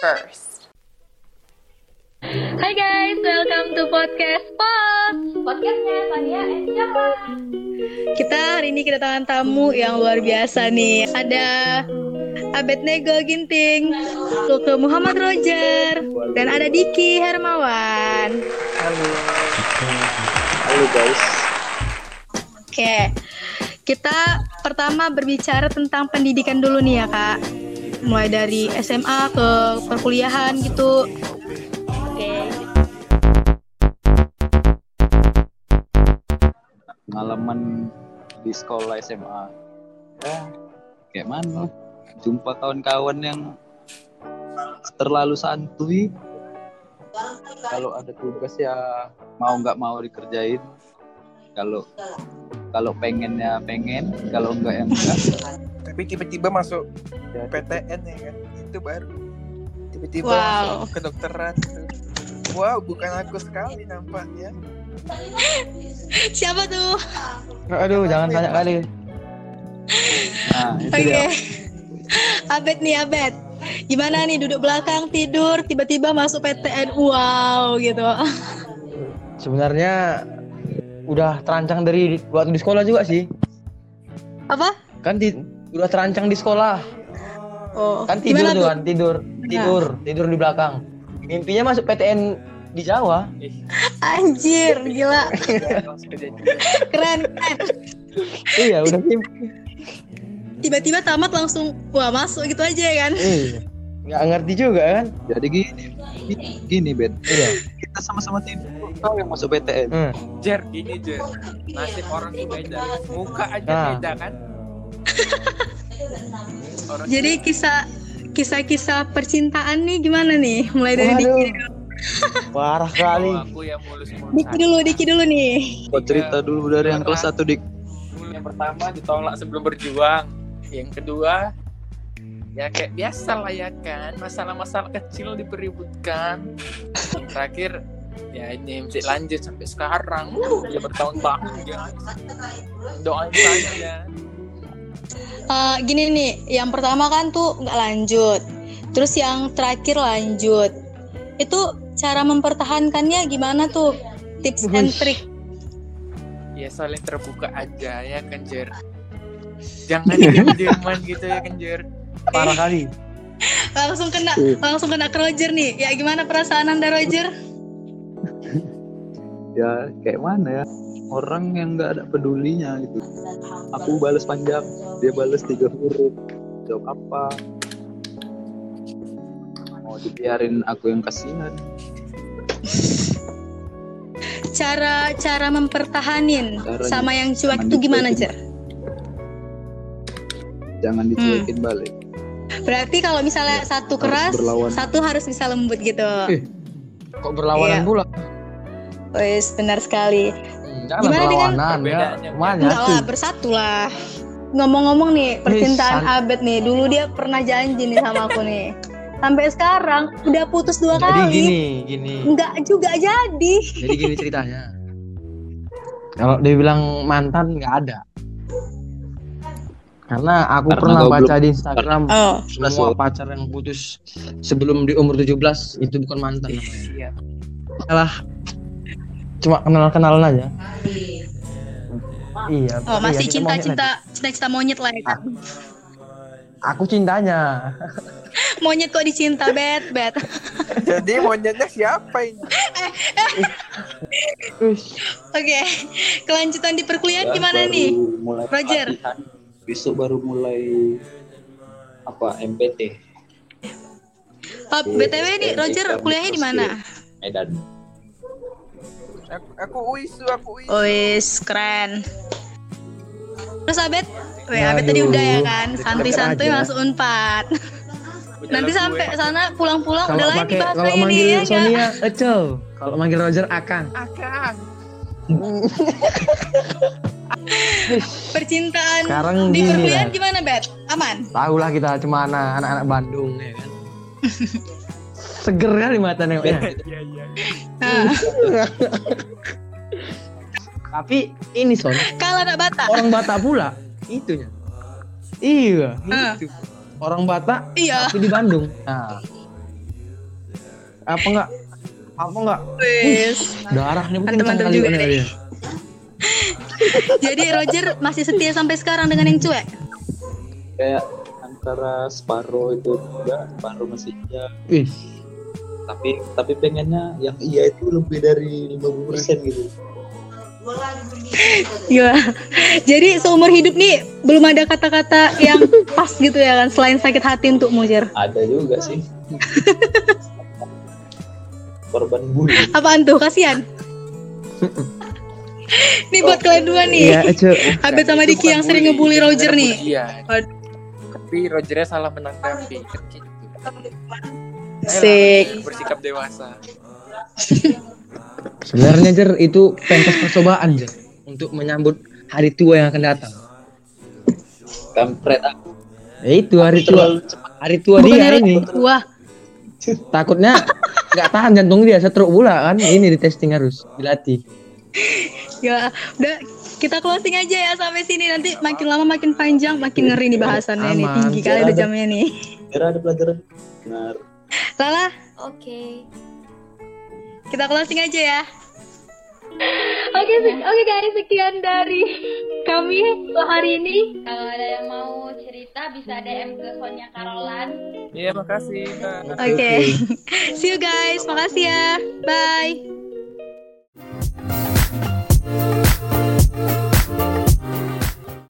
first. Hai guys, welcome to podcast Pop. Podcastnya Tania and Java. Kita hari ini kedatangan tamu yang luar biasa nih. Ada Abed Nego Ginting, ke Muhammad Roger, dan ada Diki Hermawan. Halo. Halo guys. Oke, kita pertama berbicara tentang pendidikan dulu nih ya kak. Mulai dari SMA ke perkuliahan gitu. Pengalaman di sekolah SMA. Ya, kayak mana? Jumpa kawan-kawan yang terlalu santuy. Kalau ada tugas ya mau nggak mau dikerjain. Kalau kalau pengennya pengen, kalau enggak ya enggak. tapi tiba-tiba masuk Ya, PTN ya kan itu baru tiba-tiba Wow. masuk kedokteran gitu. wow bukan aku sekali nampaknya Siapa tuh? Aduh, jangan tanya kali. Nah, itu Oke. dia. Abed nih Abed. Gimana nih duduk belakang tidur tiba-tiba masuk PTN wow gitu. Sebenarnya udah terancang dari waktu di sekolah juga sih. Apa? Kan ti- udah terancang di sekolah. Oh. Kan tidur tuh kan, tidur, Nah. tidur, tidur di belakang. Mimpinya masuk PTN di Jawa. Anjir, gila. Keren, keren. iya, udah mimpi. Tiba-tiba tamat langsung wah masuk gitu aja kan. Iya. Nggak ngerti juga kan? Jadi gini, gini Bet. Iya. Kita sama-sama tidur. Kau yang masuk PTN. Hmm. Jer gini Jer nasib orang tuh beda muka aja Nah. beda kan orang Jadi kisah kisah-kisah percintaan nih gimana nih? Mulai dari Waduh. Diki. Parah kali. aku yang mulus-mulus Diki dulu, Diki dulu nih. Kau cerita dulu dari yang kelas satu dik. yang pertama ditolak sebelum berjuang yang kedua ya kayak biasa lah ya kan masalah-masalah kecil dipeributkan terakhir ya ini masih lanjut sampai sekarang uh, ya bertahun-tahun guys doain saya ya Eh, gini nih, yang pertama kan tuh nggak lanjut. Terus yang terakhir lanjut. Itu cara mempertahankannya gimana tuh? Tips and trick. ya saling terbuka aja ya kan Jer jangan diam-diaman gitu ya kan Jer Parah kali. Langsung kena langsung kena ke Roger nih. Ya gimana perasaan Anda Roger? Ya kayak mana ya? Orang yang nggak ada pedulinya gitu. Aku balas panjang, dia balas tiga huruf. Jawab apa? Mau dibiarin aku yang kasihan. Cara cara mempertahanin Caranya, sama yang cuek itu gimana. Jer? Jangan dicuekin balik. Berarti kalau misalnya satu harus keras, berlawan. satu harus bisa lembut gitu. Eh. Kok berlawanan Iya. pula? Wes, benar sekali. Hmm, Jangan Gimana dengan- ya. Perbedaannya, Mana Enggak lah, bersatu lah. Ngomong-ngomong nih, percintaan san- Abed nih, dulu dia pernah janji nih sama aku nih. Sampai sekarang udah putus dua Jadi kali. gini, gini. Enggak juga jadi. Jadi gini ceritanya. Kalau dia bilang mantan nggak ada. Karena aku Karena pernah baca belum- di Instagram Oh, semua pacar yang putus sebelum di umur 17 itu bukan mantan namanya. iya Salah. Cuma kenal-kenalan aja. Iya. oh iya, masih kita monyet cinta-cinta cinta-cinta monyet lah ya kan. lagi. Aku cintanya. Monyet kok dicinta, Bet, Bet. jadi monyetnya siapa ini. Oke, kelanjutan di perkuliahan Ya, gimana baru nih? Mulai Roger? pelatihan. Besok baru mulai apa MPT Oh, BTW nih, Roger kuliahnya di mana? Medan. Aku aku uisu aku uisu Wis, keren. Terus Abed? Weh, Abed tadi udah ya kan, santuy-santuy aja. masuk Unpad. Nanti sampai sana pulang-pulang udah lain pakai dibahas kalau manggil ya nggak? Sonia, Ecel. Kalau manggil Roger akan. akang Percintaan Sekarang di perkuliahan gimana, Bet? Aman? Tahu lah kita cuma anak anak Bandung ya kan. Seger kali mata nengoknya. iya iya Nah, Tapi ini Son, kalau anak Batak. orang Batak pula itunya. Iya, Ah. itu. Orang Batak Iya. tapi di Bandung. Nah, apa enggak? Apa enggak? Wis. Darah nih mungkin kali juga nih. Jadi Roger masih setia sampai sekarang dengan yang cuek? kayak antara separuh itu enggak separuh masih iya Ih, tapi tapi pengennya yang iya itu lebih dari 50% gitu Iya. Jadi seumur hidup nih belum ada kata-kata yang pas gitu ya kan selain sakit hati untuk Mujer. ada juga sih korban bully Apaan tuh? Kasihan. nih buat kalian dua nih. Iya. Abed sama Diki yang sering bully, ngebully Roger nih. Waduh. Tapi Rogernya salah menanggapi kan gitu. Sik. Ayolah, bersikap dewasa. Sebenarnya Jer itu pentas percobaan Jer untuk menyambut hari tua yang akan datang. kampret ah. Ya itu hari tua. Hari tua Bukannya dia Roger ini. Wah, Takutnya nggak tahan jantung dia stroke pula kan. Ini di testing harus dilatih. ya udah kita closing aja ya sampai sini nanti makin lama makin panjang makin ngeri nih bahasannya nih Aman. tinggi kali udah jamnya nih. kira ada pelajaran benar Lala, Oke. kita closing aja ya. Oke, oke guys, sekian dari kami untuk hari ini. Kalau ada yang mau cerita bisa DM ke Sonia Carolan. Iya, makasih. Kak. Oke. See you guys. Makasih ya. Bye.